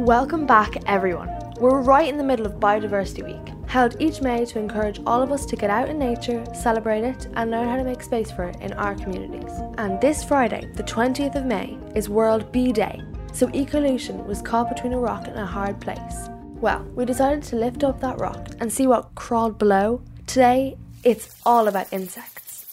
Welcome back, everyone. We're right in the middle of Biodiversity Week, held each May to encourage all of us to get out in nature, celebrate it, and learn how to make space for it in our communities. And this Friday, the 20th of May, is World Bee Day, so Ecolution was caught between a rock and a hard place. Well, we decided to lift up that rock and see what crawled below. Today, it's all about insects.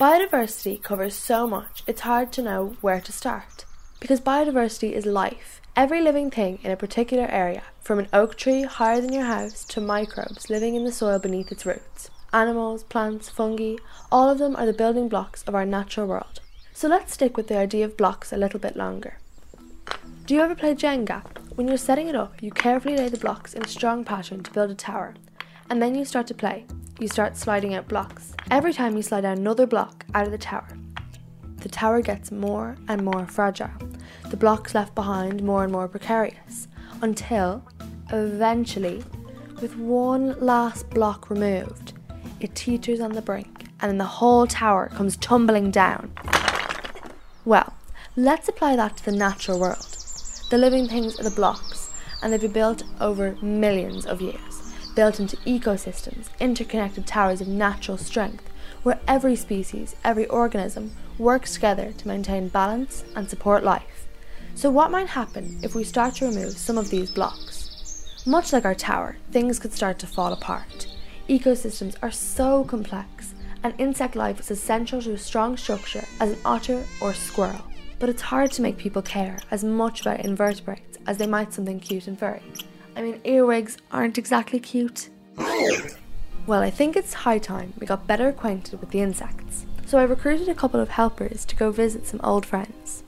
Biodiversity covers so much, it's hard to know where to start. Because biodiversity is life, every living thing in a particular area, from an oak tree higher than your house to microbes living in the soil beneath its roots. Animals, plants, fungi, all of them are the building blocks of our natural world. So let's stick with the idea of blocks a little bit longer. Do you ever play Jenga? When you're setting it up, you carefully lay the blocks in a strong pattern to build a tower, and then you start to play. You start sliding out blocks. Every time you slide out another block out of the tower, the tower gets more and more fragile, the blocks left behind more and more precarious, until eventually, with one last block removed, it teeters on the brink and then the whole tower comes tumbling down. Well, let's apply that to the natural world. The living things are the blocks, and they've been built over millions of years, built into ecosystems, interconnected towers of natural strength, where every species, every organism works together to maintain balance and support life. So, what might happen if we start to remove some of these blocks? Much like our tower, things could start to fall apart. Ecosystems are so complex, and insect life is essential to a strong structure as an otter or squirrel. But it's hard to make people care as much about invertebrates as they might something cute and furry. I mean, earwigs aren't exactly cute. Well, I think it's high time we got better acquainted with the insects. So I recruited a couple of helpers to go visit some old friends.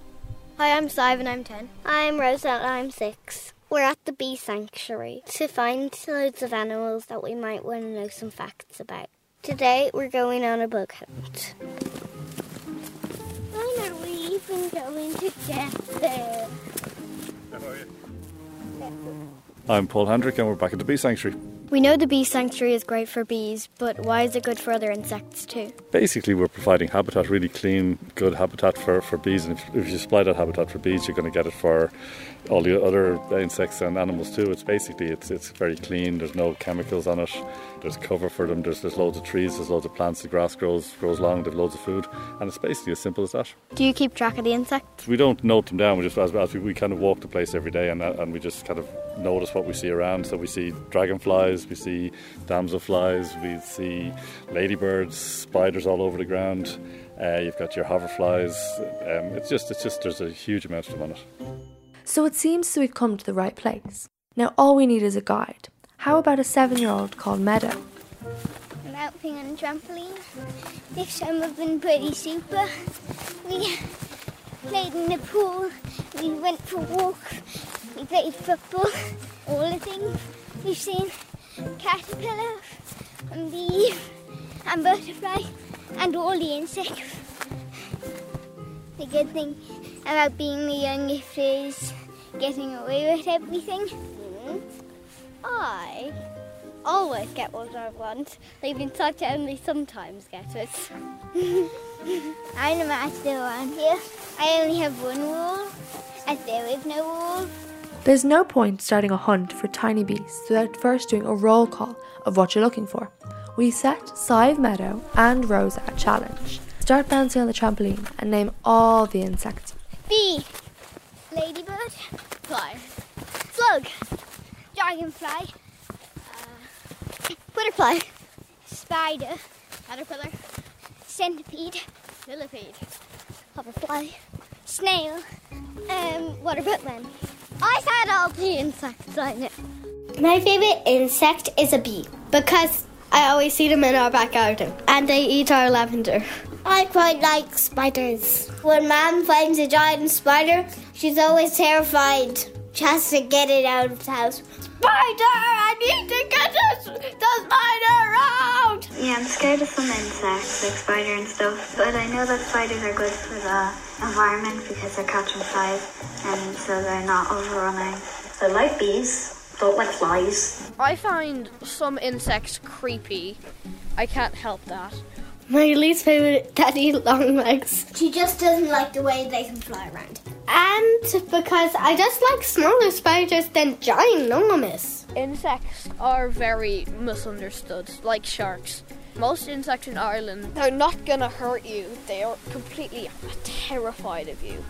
Hi, I'm Sive and I'm 10. I'm Rosette, I'm 6. We're at the bee sanctuary to find loads of animals that we might want to know some facts about. Today we're going on a bug hunt. When are we even going to get there? I'm Paul Hendrick, and we're back at the Bee Sanctuary. We know the bee sanctuary is great for bees, but why is it good for other insects too? Basically, we're providing habitat, really clean, good habitat for, for bees. And if, if you supply that habitat for bees, you're going to get it for all the other insects and animals too. It's basically it's it's very clean. There's no chemicals on it. There's cover for them. There's there's loads of trees. There's loads of plants. The grass grows grows long. There's loads of food, and it's basically as simple as that. Do you keep track of the insects? We don't note them down. We just as, as we, we kind of walk the place every day, and and we just kind of notice what we see around. So we see dragonflies, we see damselflies, we see ladybirds, spiders all over the ground. Uh, you've got your hoverflies. Um, it's just, it's just, there's a huge amount of them on it. So it seems we've come to the right place. Now all we need is a guide. How about a seven-year-old called Meadow? I'm out being on a trampoline. This summer been pretty super. We played in the pool. We went for walks. We played football. All the things we've seen: caterpillar, and bee, and butterfly, and all the insects. The good thing about being the youngest is getting away with everything. I always get what I want, leaving such only sometimes get it. I'm the master around here. I only have one rule, as there is no rule. There's no point starting a hunt for tiny beasts without first doing a roll call of what you're looking for. We set Sive Meadow and Rosa a challenge. Start bouncing on the trampoline and name all the insects. Bee, ladybird, Fly. slug, dragonfly, uh, butterfly, spider, Caterpillar. centipede, Millipede. hoverfly, snail, um, water boatman. I said all the insects I know. My favorite insect is a bee because I always see them in our back garden and they eat our lavender. I quite like spiders. When Mom finds a giant spider, she's always terrified. She has to get it out of the house. Spider! I need to get this, the spider out! Yeah, I'm scared of some insects, like spider and stuff, but I know that spiders are good for the environment because they're catching flies and so they're not overrunning. I like bees, don't like flies. I find some insects creepy. I can't help that. My least favorite daddy long legs. She just doesn't like the way they can fly around. And because I just like smaller spiders than ginormous. Insects are very misunderstood, like sharks. Most insects in Ireland, they're not gonna hurt you. They are completely terrified of you.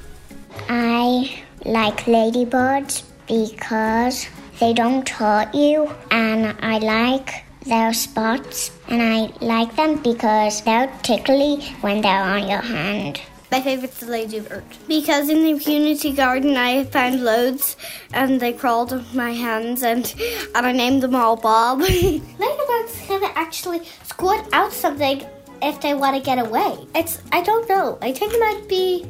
I like ladybirds because they don't hurt you, and I like their spots, and I like them because they're tickly when they're on your hand. My favourite's the Lady of ladybird. Because in the community garden I found loads and they crawled on my hands and, and I named them all Bob. Ladybirds can actually squirt out something if they want to get away. It's, I don't know. I think it might be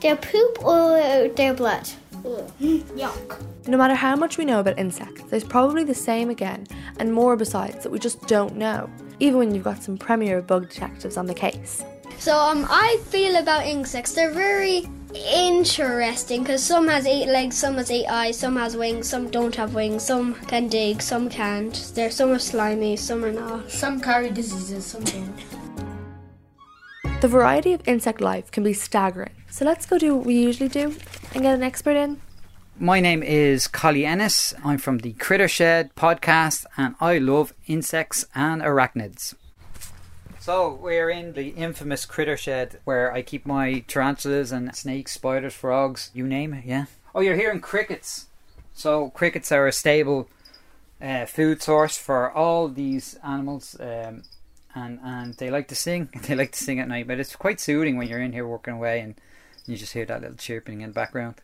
their poop or their blood. Ugh. Yuck. No matter how much we know about insects, there's probably the same again, and more besides that we just don't know, even when you've got some premier bug detectives on the case. So um, I feel about insects. They're very interesting because some has eight legs, some has eight eyes, some has wings, some don't have wings, some can dig, some can't. There, some are slimy, some are not. Some carry diseases, some don't. The variety of insect life can be staggering, so let's go do what we usually do and get an expert in. My name is Collie Ennis. I'm from the Critter Shed podcast and I love insects and arachnids. So, we're in the infamous Critter Shed where I keep my tarantulas and snakes, spiders, frogs, you name it, yeah. Oh, you're hearing crickets. So, crickets are a stable uh, food source for all these animals. Um, and, and they like to sing. They like to sing at night, but it's quite soothing when you're in here working away and you just hear that little chirping in the background.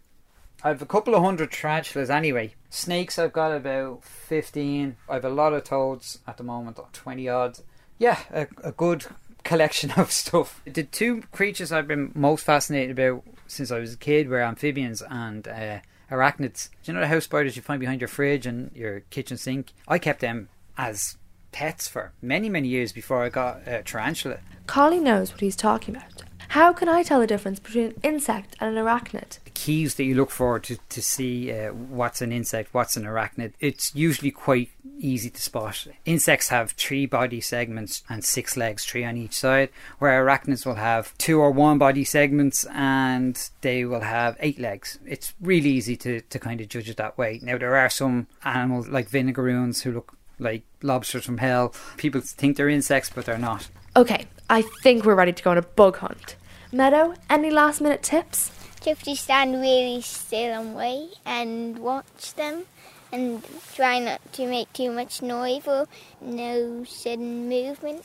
I've a couple of hundred tarantulas anyway. Snakes, I've got about 15. I've a lot of toads at the moment, 20 odd. Yeah, a, a good collection of stuff. The two creatures I've been most fascinated about since I was a kid were amphibians and uh, arachnids. Do you know the house spiders you find behind your fridge and your kitchen sink? I kept them as pets for many, many years before I got a tarantula. Collie knows what he's talking about. How can I tell the difference between an insect and an arachnid? The keys that you look for to, to see uh, what's an insect, what's an arachnid, it's usually quite easy to spot. Insects have three body segments and six legs, three on each side, where arachnids will have two or one body segments and they will have eight legs. It's really easy to, to kind of judge it that way. Now, there are some animals like vinegaroons who look like lobsters from hell. People think they're insects, but they're not. Okay, I think we're ready to go on a bug hunt. Meadow, any last minute tips? Just to stand really still and wait and watch them and try not to make too much noise or no sudden movement.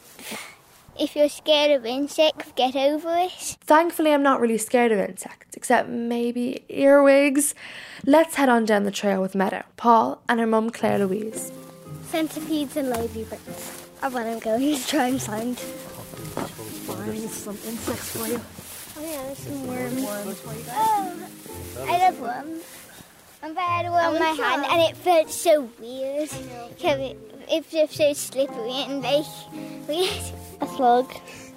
If you're scared of insects, get over it. Thankfully, I'm not really scared of insects, except maybe earwigs. Let's head on down the trail with Meadow, Paul, and her mum Claire Louise. Centipedes and ladybirds are what I'm going to try and find. Find some insects for you. Oh yeah, there's some worms. Oh, I love worms. I've had one on my hand and it felt so weird. Because it, it's just so slippery and like weird. A slug.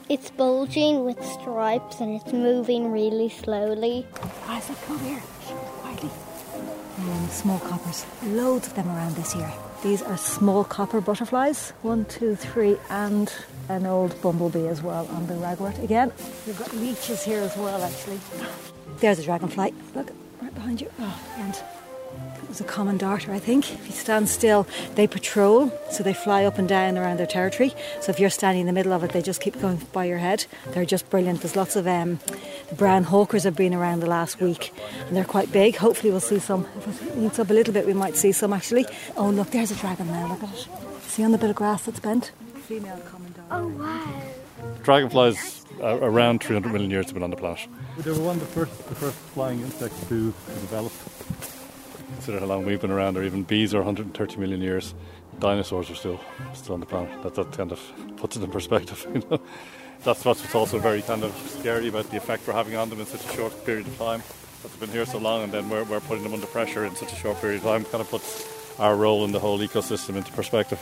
It's bulging with stripes and it's moving really slowly. Isaac, come here. Quietly. Um, small coppers. Loads of them around this year. These are small copper butterflies. One, two, three, and an old bumblebee as well on the ragwort. Again, we've got leeches here as well, actually. There's a dragonfly. Look, right behind you. Oh, and it was a common darter, I think. If you stand still, they patrol, so they fly up and down around their territory. So if you're standing in the middle of it, they just keep going by your head. They're just brilliant. There's lots of um, brown hawkers have been around the last week, and they're quite big. Hopefully, we'll see some. If it needs up a little bit, we might see some actually. Oh, look, there's a dragon now. Look at it. See on the bit of grass that's bent. Female common darter. Oh wow. Dragonflies are around 300 million years have been on the planet. They were one of the first, the first flying insects to develop. Consider how long we've been around, or even bees are 130 million years. Dinosaurs are still still on the planet. That, that kind of puts it in perspective. You know, that's what's also very kind of scary about the effect we're having on them in such a short period of time. That they've been here so long, and then we're, we're putting them under pressure in such a short period of time. Kind of puts our role in the whole ecosystem into perspective.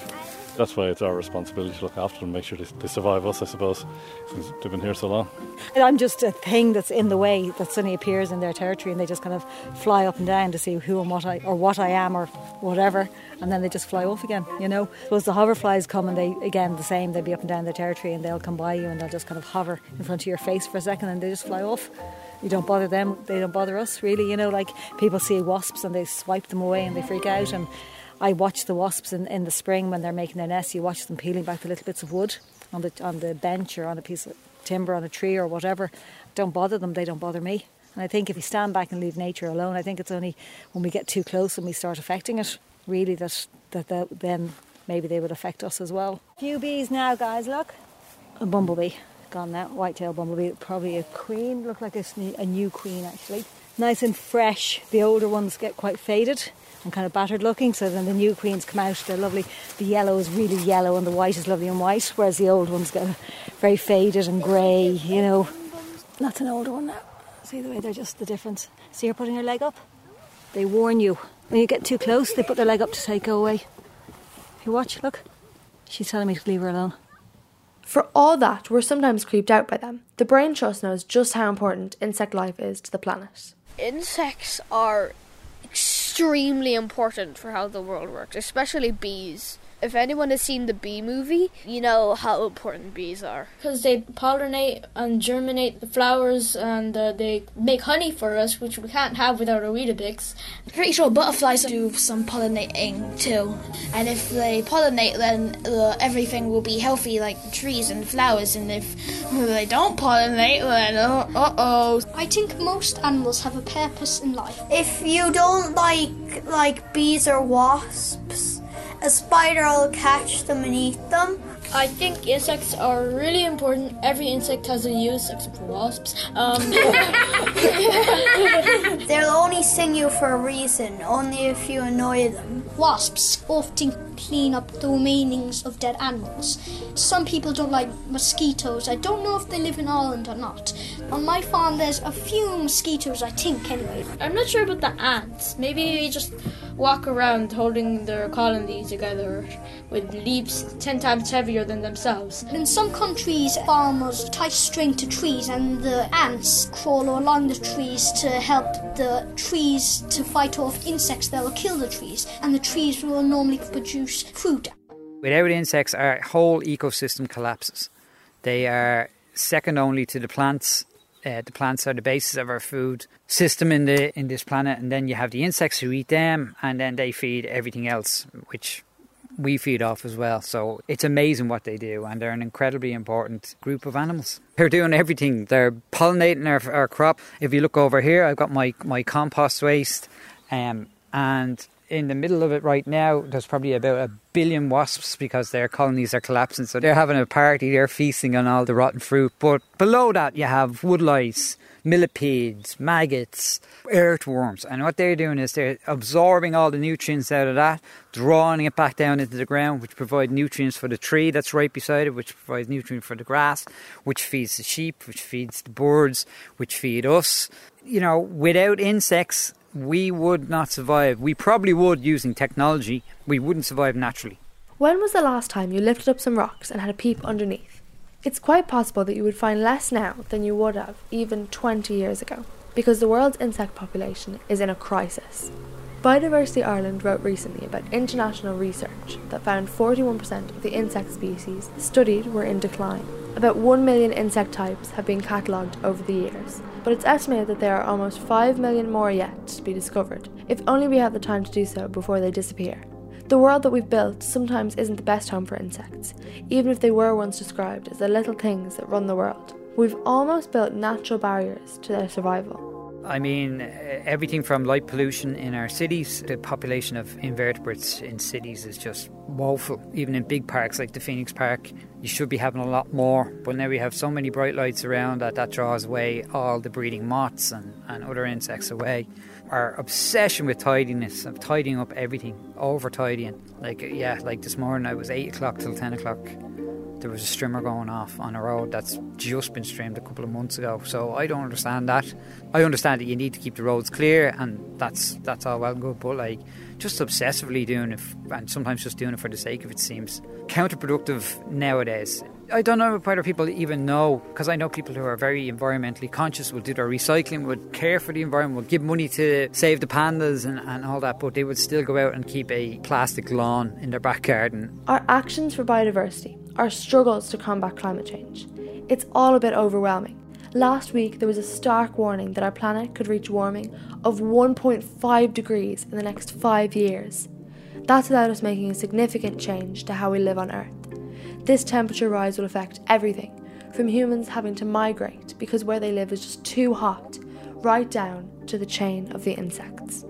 That's why it's our responsibility to look after them, make sure they, they survive us, I suppose, since they've been here so long. And I'm just a thing that's in the way that suddenly appears in their territory, and they just kind of fly up and down to see who and what I or what I am or whatever, and then they just fly off again. You know, suppose the hoverflies come and they again the same. They'll be up and down their territory, and they'll come by you, and they'll just kind of hover in front of your face for a second, and they just fly off. You don't bother them; they don't bother us, really. You know, like people see wasps and they swipe them away and they freak out, and I watch the wasps in, in the spring when they're making their nests. You watch them peeling back the little bits of wood on the on the bench or on a piece of timber on a tree or whatever. Don't bother them. They don't bother me. And I think if we stand back and leave nature alone, I think it's only when we get too close and we start affecting it, really, that that, then maybe they would affect us as well. A Few bees now, guys. Look, a bumblebee gone now. White-tailed bumblebee, probably a queen. Look like a, a new queen actually. Nice and fresh. The older ones get quite faded and kind of battered looking. So then the new queens come out, they're lovely. The yellow is really yellow and the white is lovely and white, whereas the old ones get very faded and grey, you know. That's an older one now. See the way they're just the difference. See her putting her leg up? They warn you. When you get too close, they put their leg up to say go away. If you watch, look. She's telling me to leave her alone. For all that, we're sometimes creeped out by them. The Brain Trust knows just how important insect life is to the planet. Insects are extremely important for how the world works, especially bees. If anyone has seen the bee movie, you know how important bees are. Because they pollinate and germinate the flowers and uh, they make honey for us, which we can't have without our Weetabix. Pretty sure butterflies do some pollinating too. And if they pollinate, then uh, everything will be healthy, like trees and flowers. And if they don't pollinate, then uh oh. I think most animals have a purpose in life. If you don't like like bees or wasps, a spider will catch them and eat them. I think insects are really important. Every insect has a use, except for wasps. Um, They'll only sting you for a reason, only if you annoy them. Wasps often clean up the remainings of dead animals. Some people don't like mosquitoes. I don't know if they live in Ireland or not. On my farm, there's a few mosquitoes, I think, anyway. I'm not sure about the ants. Maybe they just walk around holding their colony together with leaves 10 times heavier than themselves. In some countries, farmers tie string to trees and the ants crawl along the trees to help the trees to fight off insects that will kill the trees, and the trees will normally produce fruit. Without insects, our whole ecosystem collapses. They are second only to the plants. Uh, the plants are the basis of our food system in the in this planet, and then you have the insects who eat them, and then they feed everything else, which we feed off as well. So it's amazing what they do, and they're an incredibly important group of animals. They're doing everything. They're pollinating our, our crop. If you look over here, I've got my my compost waste, um, and in the middle of it right now, there's probably about a billion wasps because their colonies are collapsing. So they're having a party, they're feasting on all the rotten fruit. But below that, you have woodlice, millipedes, maggots, earthworms. And what they're doing is they're absorbing all the nutrients out of that, drawing it back down into the ground, which provide nutrients for the tree that's right beside it, which provides nutrients for the grass, which feeds the sheep, which feeds the birds, which feed us. You know, without insects, we would not survive. We probably would using technology. We wouldn't survive naturally. When was the last time you lifted up some rocks and had a peep underneath? It's quite possible that you would find less now than you would have even 20 years ago, because the world's insect population is in a crisis. Biodiversity Ireland wrote recently about international research that found 41% of the insect species studied were in decline. About 1 million insect types have been catalogued over the years, but it's estimated that there are almost 5 million more yet to be discovered, if only we have the time to do so before they disappear. The world that we've built sometimes isn't the best home for insects, even if they were once described as the little things that run the world. We've almost built natural barriers to their survival. I mean, uh, everything from light pollution in our cities, the population of invertebrates in cities is just woeful. Even in big parks like the Phoenix Park, you should be having a lot more. But now we have so many bright lights around that that draws away all the breeding moths and, and other insects away. Our obsession with tidiness, of tidying up everything, over tidying. Like, yeah, like this morning I was 8 o'clock till 10 o'clock there was a strimmer going off on a road that's just been streamed a couple of months ago. So I don't understand that. I understand that you need to keep the roads clear, and that's that's all well and good. But like, just obsessively doing it, and sometimes just doing it for the sake of it seems counterproductive nowadays. I don't know if other people even know, because I know people who are very environmentally conscious will do their recycling, would care for the environment, would give money to save the pandas and, and all that, but they would still go out and keep a plastic lawn in their back garden. Our actions for biodiversity, our struggles to combat climate change, it's all a bit overwhelming. Last week, there was a stark warning that our planet could reach warming of 1.5 degrees in the next five years. That's without us making a significant change to how we live on Earth. This temperature rise will affect everything, from humans having to migrate because where they live is just too hot, right down to the chain of the insects.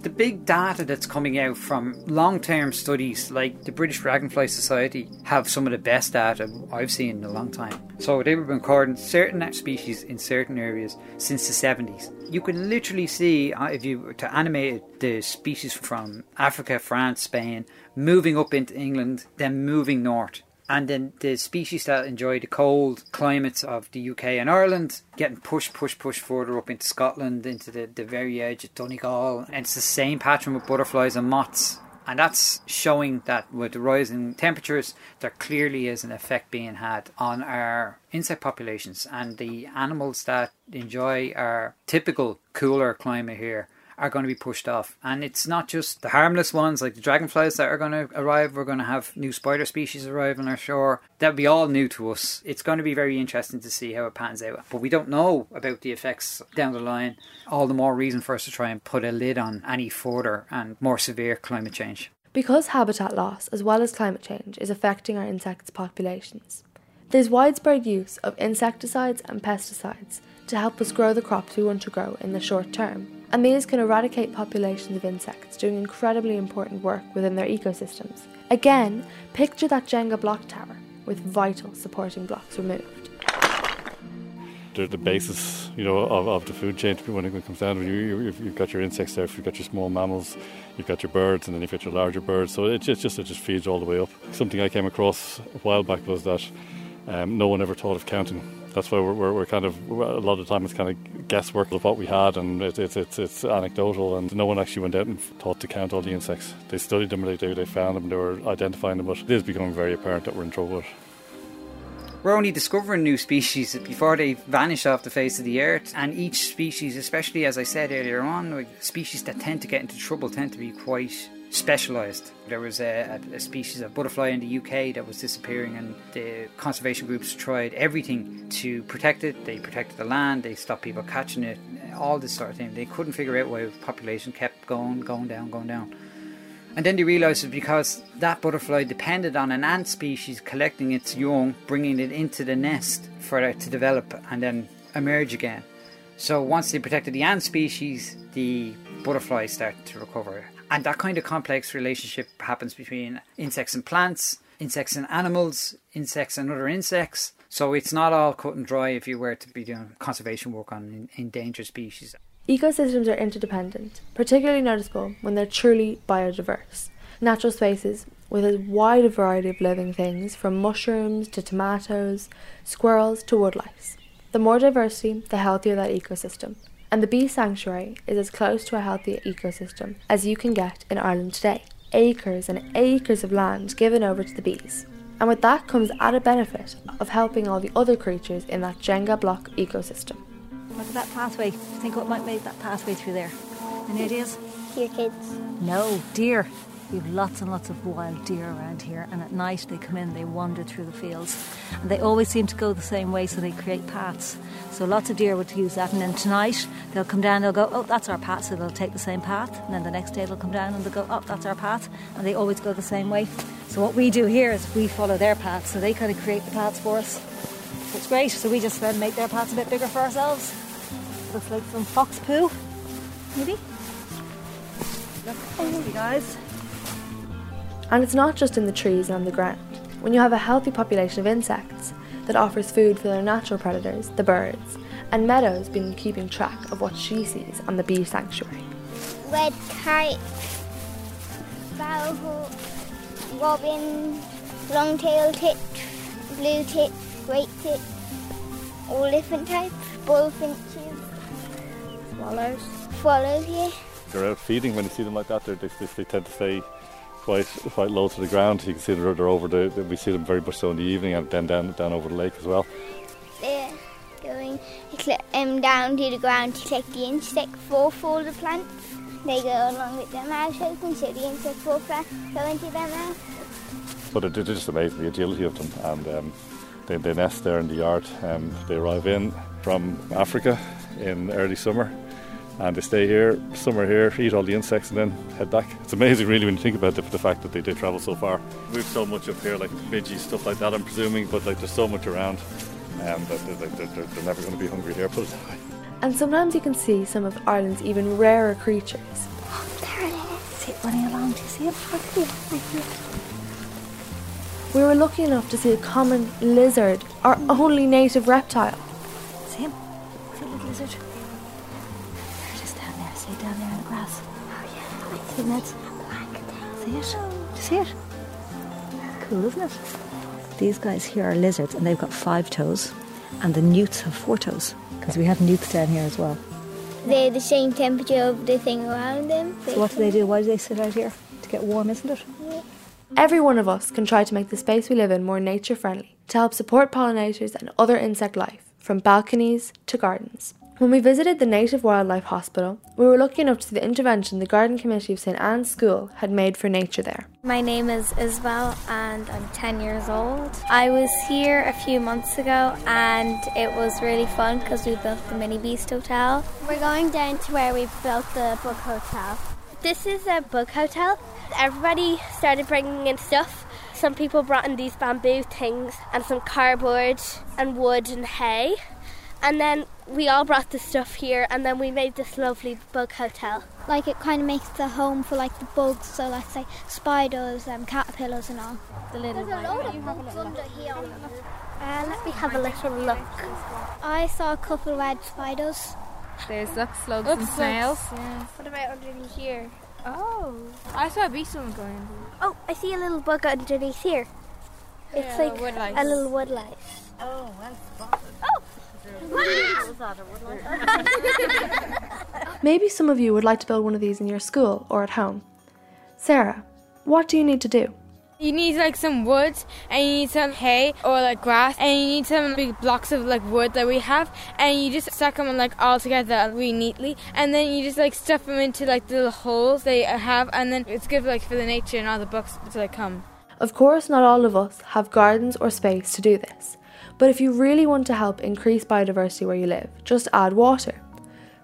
The big data that's coming out from long term studies like the British Dragonfly Society have some of the best data I've seen in a long time. So they've been recording certain species in certain areas since the 70s. You can literally see, uh, if you were to animate the species from Africa, France, Spain, moving up into England, then moving north and then the species that enjoy the cold climates of the UK and Ireland getting pushed, pushed, pushed further up into Scotland, into the, the very edge of Donegal. And it's the same pattern with butterflies and moths. And that's showing that with the rising temperatures, there clearly is an effect being had on our insect populations. And the animals that enjoy our typical cooler climate here are going to be pushed off. And it's not just the harmless ones like the dragonflies that are going to arrive. We're going to have new spider species arrive on our shore. That'll be all new to us. It's going to be very interesting to see how it pans out. But we don't know about the effects down the line. All the more reason for us to try and put a lid on any further and more severe climate change. Because habitat loss, as well as climate change, is affecting our insects' populations, there's widespread use of insecticides and pesticides to help us grow the crops we want to grow in the short term and these can eradicate populations of insects doing incredibly important work within their ecosystems. Again, picture that Jenga block tower with vital supporting blocks removed. The, the basis, you know, of, of the food chain when it comes down, you, you, you've got your insects there, you've got your small mammals, you've got your birds, and then you've got your larger birds. So it just it just feeds all the way up. Something I came across a while back was that um, no one ever thought of counting that's why we're, we're, we're, kind of a lot of the time it's kind of guesswork of what we had and it, it's it's it's anecdotal and no one actually went out and thought to count all the insects they studied them they, they found them they were identifying them but it is becoming very apparent that we're in trouble we're only discovering new species before they vanish off the face of the earth. And each species, especially as I said earlier on, like species that tend to get into trouble tend to be quite specialised. There was a, a, species of butterfly in the UK that was disappearing, and the conservation groups tried everything to protect it. They protected the land, they stopped people catching it, all this sort of thing. They couldn't figure out why the population kept going, going down, going down. And then they realised it because that butterfly depended on an ant species collecting its young, bringing it into the nest for it to develop and then emerge again. So once they protected the ant species, the butterflies started to recover and that kind of complex relationship happens between insects and plants, insects and animals, insects and other insects. So it's not all cut and dry if you were to be doing conservation work on endangered species. Ecosystems are interdependent, particularly noticeable when they're truly biodiverse. Natural spaces with as wide a variety of living things, from mushrooms to tomatoes, squirrels to woodlice. The more diversity, the healthier that ecosystem, and the bee sanctuary is as close to a healthy ecosystem as you can get in Ireland today. Acres and acres of land given over to the bees. And with that comes added benefit of helping all the other creatures in that Jenga block ecosystem. What's that pathway? Think what might make that pathway through there? Any ideas? Deer kids. No, deer. We have lots and lots of wild deer around here, and at night they come in, they wander through the fields, and they always seem to go the same way, so they create paths. So lots of deer would use that, and then tonight they'll come down, they'll go, oh, that's our path, so they'll take the same path, and then the next day they'll come down and they'll go, oh, that's our path, and they always go the same way. So what we do here is we follow their paths, so they kind of create the paths for us. So it's great. So we just then make their paths a bit bigger for ourselves. Looks like some fox poo, maybe. Look, you guys. And it's not just in the trees and on the ground. When you have a healthy population of insects that offers food for their natural predators, the birds, and Meadows been keeping track of what she sees on the bee sanctuary. Red kite, sparrow, robin, long-tailed tit, blue tit, great tit, all different types, bullfinches, Swallows. swallows, yeah. They're out feeding when you see them like that. They're, they, they tend to stay quite quite low to the ground. You can see they're, they're over the. We see them very much so in the evening and then down down over the lake as well. They're going um, down to the ground to collect the insect for for the plants. They go along with their mouths open so the insect for plants go into their mouth. But it, it's just amazing the agility of them, and um, they, they nest there in the yard. Um, they arrive in from Africa in early summer, and they stay here, summer here, eat all the insects, and then head back. It's amazing, really, when you think about the, the fact that they did travel so far. We've so much up here, like midges, stuff like that. I'm presuming, but like there's so much around, um, that they're, they're, they're, they're never going to be hungry here. Put it that way. And sometimes you can see some of Ireland's even rarer creatures. There it is. See it running along. Do you see it? Look at it. I see it. We were lucky enough to see a common lizard, our only native reptile. See him? See the lizard? Yeah. See it, Ned? See it? See it? Cool, isn't it? These guys here are lizards and they've got five toes and the newts have four toes because we have newts down here as well. They're the same temperature of the thing around them. So what do they do? Why do they sit out here? To get warm, isn't it? Every one of us can try to make the space we live in more nature friendly to help support pollinators and other insect life, from balconies to gardens. When we visited the Native Wildlife Hospital, we were lucky enough to see the intervention the Garden Committee of St Anne's School had made for nature there. My name is Isabel and I'm 10 years old. I was here a few months ago and it was really fun because we built the Mini Beast Hotel. We're going down to where we built the book hotel. This is a book hotel. Everybody started bringing in stuff. Some people brought in these bamboo things and some cardboard and wood and hay. And then we all brought the stuff here and then we made this lovely bug hotel. Like it kind of makes the home for like the bugs, so let's say spiders and caterpillars and all. The little There's a load of bugs under here. Uh, let me have a little look. I saw a couple of red spiders. There's look slugs Look, and snails. Yeah. What about underneath here? Oh, I saw a beast one going. Oh, I see a little bug underneath here. It's Yeah, like a little wood lice. Oh, well spotted. Oh! Maybe some of you would like to build one of these in your school or at home. Sarah, what do you need to do? You need like some wood, and you need some hay or like grass, and you need some big blocks of like wood that we have, and you just stack them like all together really neatly, and then you just like stuff them into like the little holes they have, and then it's good like for the nature and all the bugs to like come. Of course, not all of us have gardens or space to do this, but if you really want to help increase biodiversity where you live, just add water.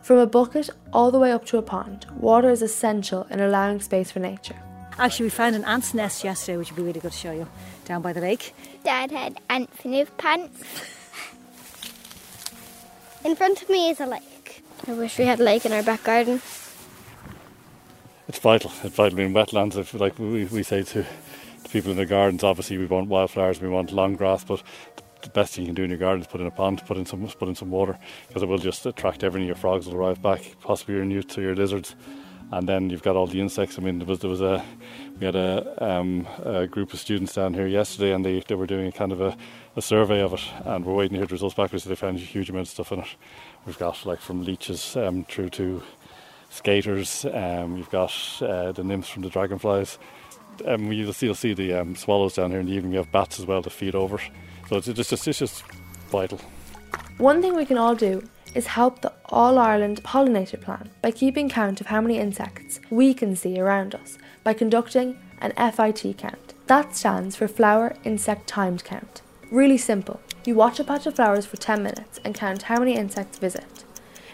From a bucket all the way up to a pond, water is essential in allowing space for nature. Actually, we found an ant's nest yesterday, which would be really good to show you, down by the lake. Dad had infinite pants. In front of me is a lake. I wish we had a lake in our back garden. It's vital. It's vital in wetlands. If, like we, we say to the people in their gardens, obviously we want wildflowers, we want long grass, but the best thing you can do in your garden is put in a pond, put in some, put in some water, because it will just attract everything. Your frogs will arrive back, possibly your newts or your lizards, and then you've got all the insects. I mean, there was there was a we had a, um, a group of students down here yesterday, and they, they were doing a kind of a, a survey of it, and we're waiting to hear the results back. because they found a huge amount of stuff in it. We've got like from leeches um, through to skaters. Um, you've got uh, the nymphs from the dragonflies. Um, you'll see, you'll see the um, swallows down here in the evening. We have bats as well to feed over. So it's just, it's vital. One thing we can all do is help the All Ireland Pollinator Plan by keeping count of how many insects we can see around us by conducting an FIT count. That stands for Flower Insect Timed Count. Really simple. You watch a patch of flowers for 10 minutes and count how many insects visit.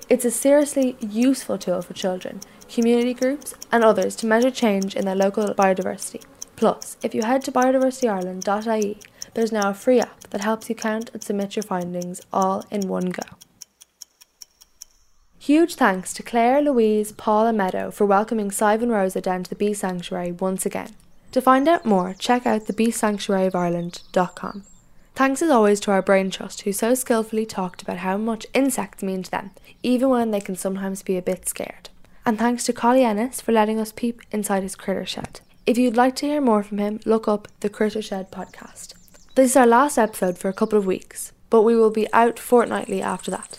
It's a seriously useful tool for children, community groups, and others to measure change in their local biodiversity. Plus, if you head to biodiversityireland.ie, there's now a free app that helps you count and submit your findings all in one go. Huge thanks to Claire, Louise, Paul, and Meadow for welcoming Sive and Rosa down to the Bee Sanctuary once again. To find out more, check out thebeesanctuaryofireland.com. Thanks as always to our brain trust who so skillfully talked about how much insects mean to them, even when they can sometimes be a bit scared. And thanks to Collie Ennis for letting us peep inside his critter shed. If you'd like to hear more from him, look up the Critter Shed podcast. This is our last episode for a couple of weeks, but we will be out fortnightly after that.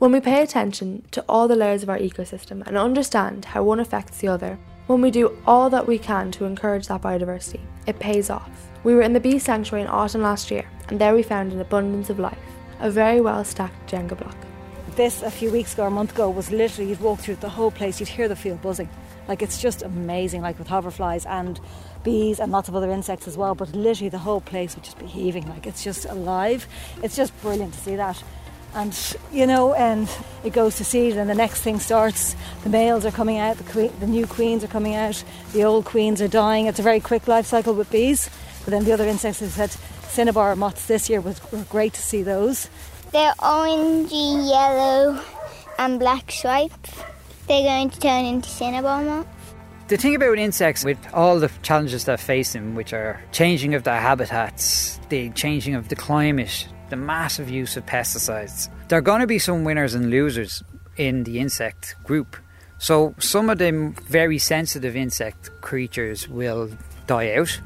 When we pay attention to all the layers of our ecosystem and understand how one affects the other, when we do all that we can to encourage that biodiversity, it pays off. We were in the bee sanctuary in autumn last year, and there we found an abundance of life, a very well stacked Jenga block. This, a few weeks ago or a month ago, was literally you'd walk through the whole place, you'd hear the field buzzing. Like it's just amazing, like with hoverflies and bees and lots of other insects as well. But literally the whole place would just be heaving, like it's just alive. It's just brilliant to see that. And you know, and it goes to seed, and the next thing starts. The males are coming out, the, queen, the new queens are coming out, the old queens are dying. It's a very quick life cycle with bees. But then the other insects, as I said, cinnabar moths this year was were great to see those. They're orangey, yellow, and black stripes. They're going to turn into cinnabar moths. The thing about insects, with all the challenges they're facing, which are changing of their habitats, the changing of the climate, the massive use of pesticides, there are going to be some winners and losers in the insect group. So some of them very sensitive insect creatures will die out.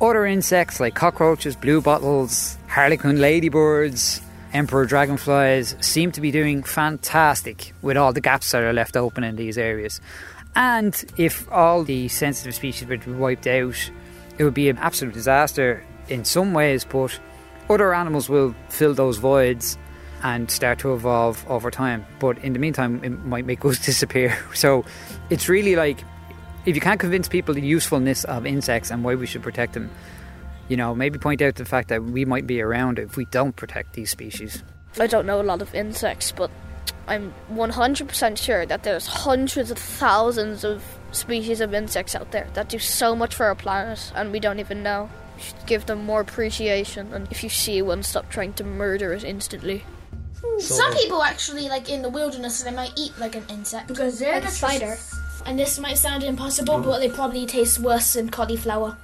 Other insects like cockroaches, bluebottles, harlequin ladybirds, emperor dragonflies seem to be doing fantastic with all the gaps that are left open in these areas. And if all the sensitive species were to be wiped out, it would be an absolute disaster in some ways, but other animals will fill those voids and start to evolve over time. But in the meantime, it might make us disappear. So it's really like if you can't convince people the usefulness of insects and why we should protect them, you know, maybe point out the fact that we might be around if we don't protect these species. I don't know a lot of insects, but I'm 100% sure that there's hundreds of thousands of species of insects out there that do so much for our planet and we don't even know. We should give them more appreciation, and if you see one, stop trying to murder it instantly. Hmm, some people actually, like in the wilderness, they might eat like an insect Because they're like a spider. And this might sound impossible, but they probably taste worse than cauliflower.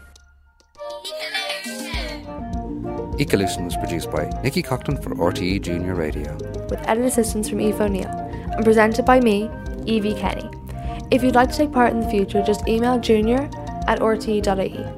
Ecolution was produced by Nikki Cockton for RTE Junior Radio. with edit assistance from Eve O'Neill and presented by me, Evie Kenny. If you'd like to take part in the future, just email junior at rte.ie.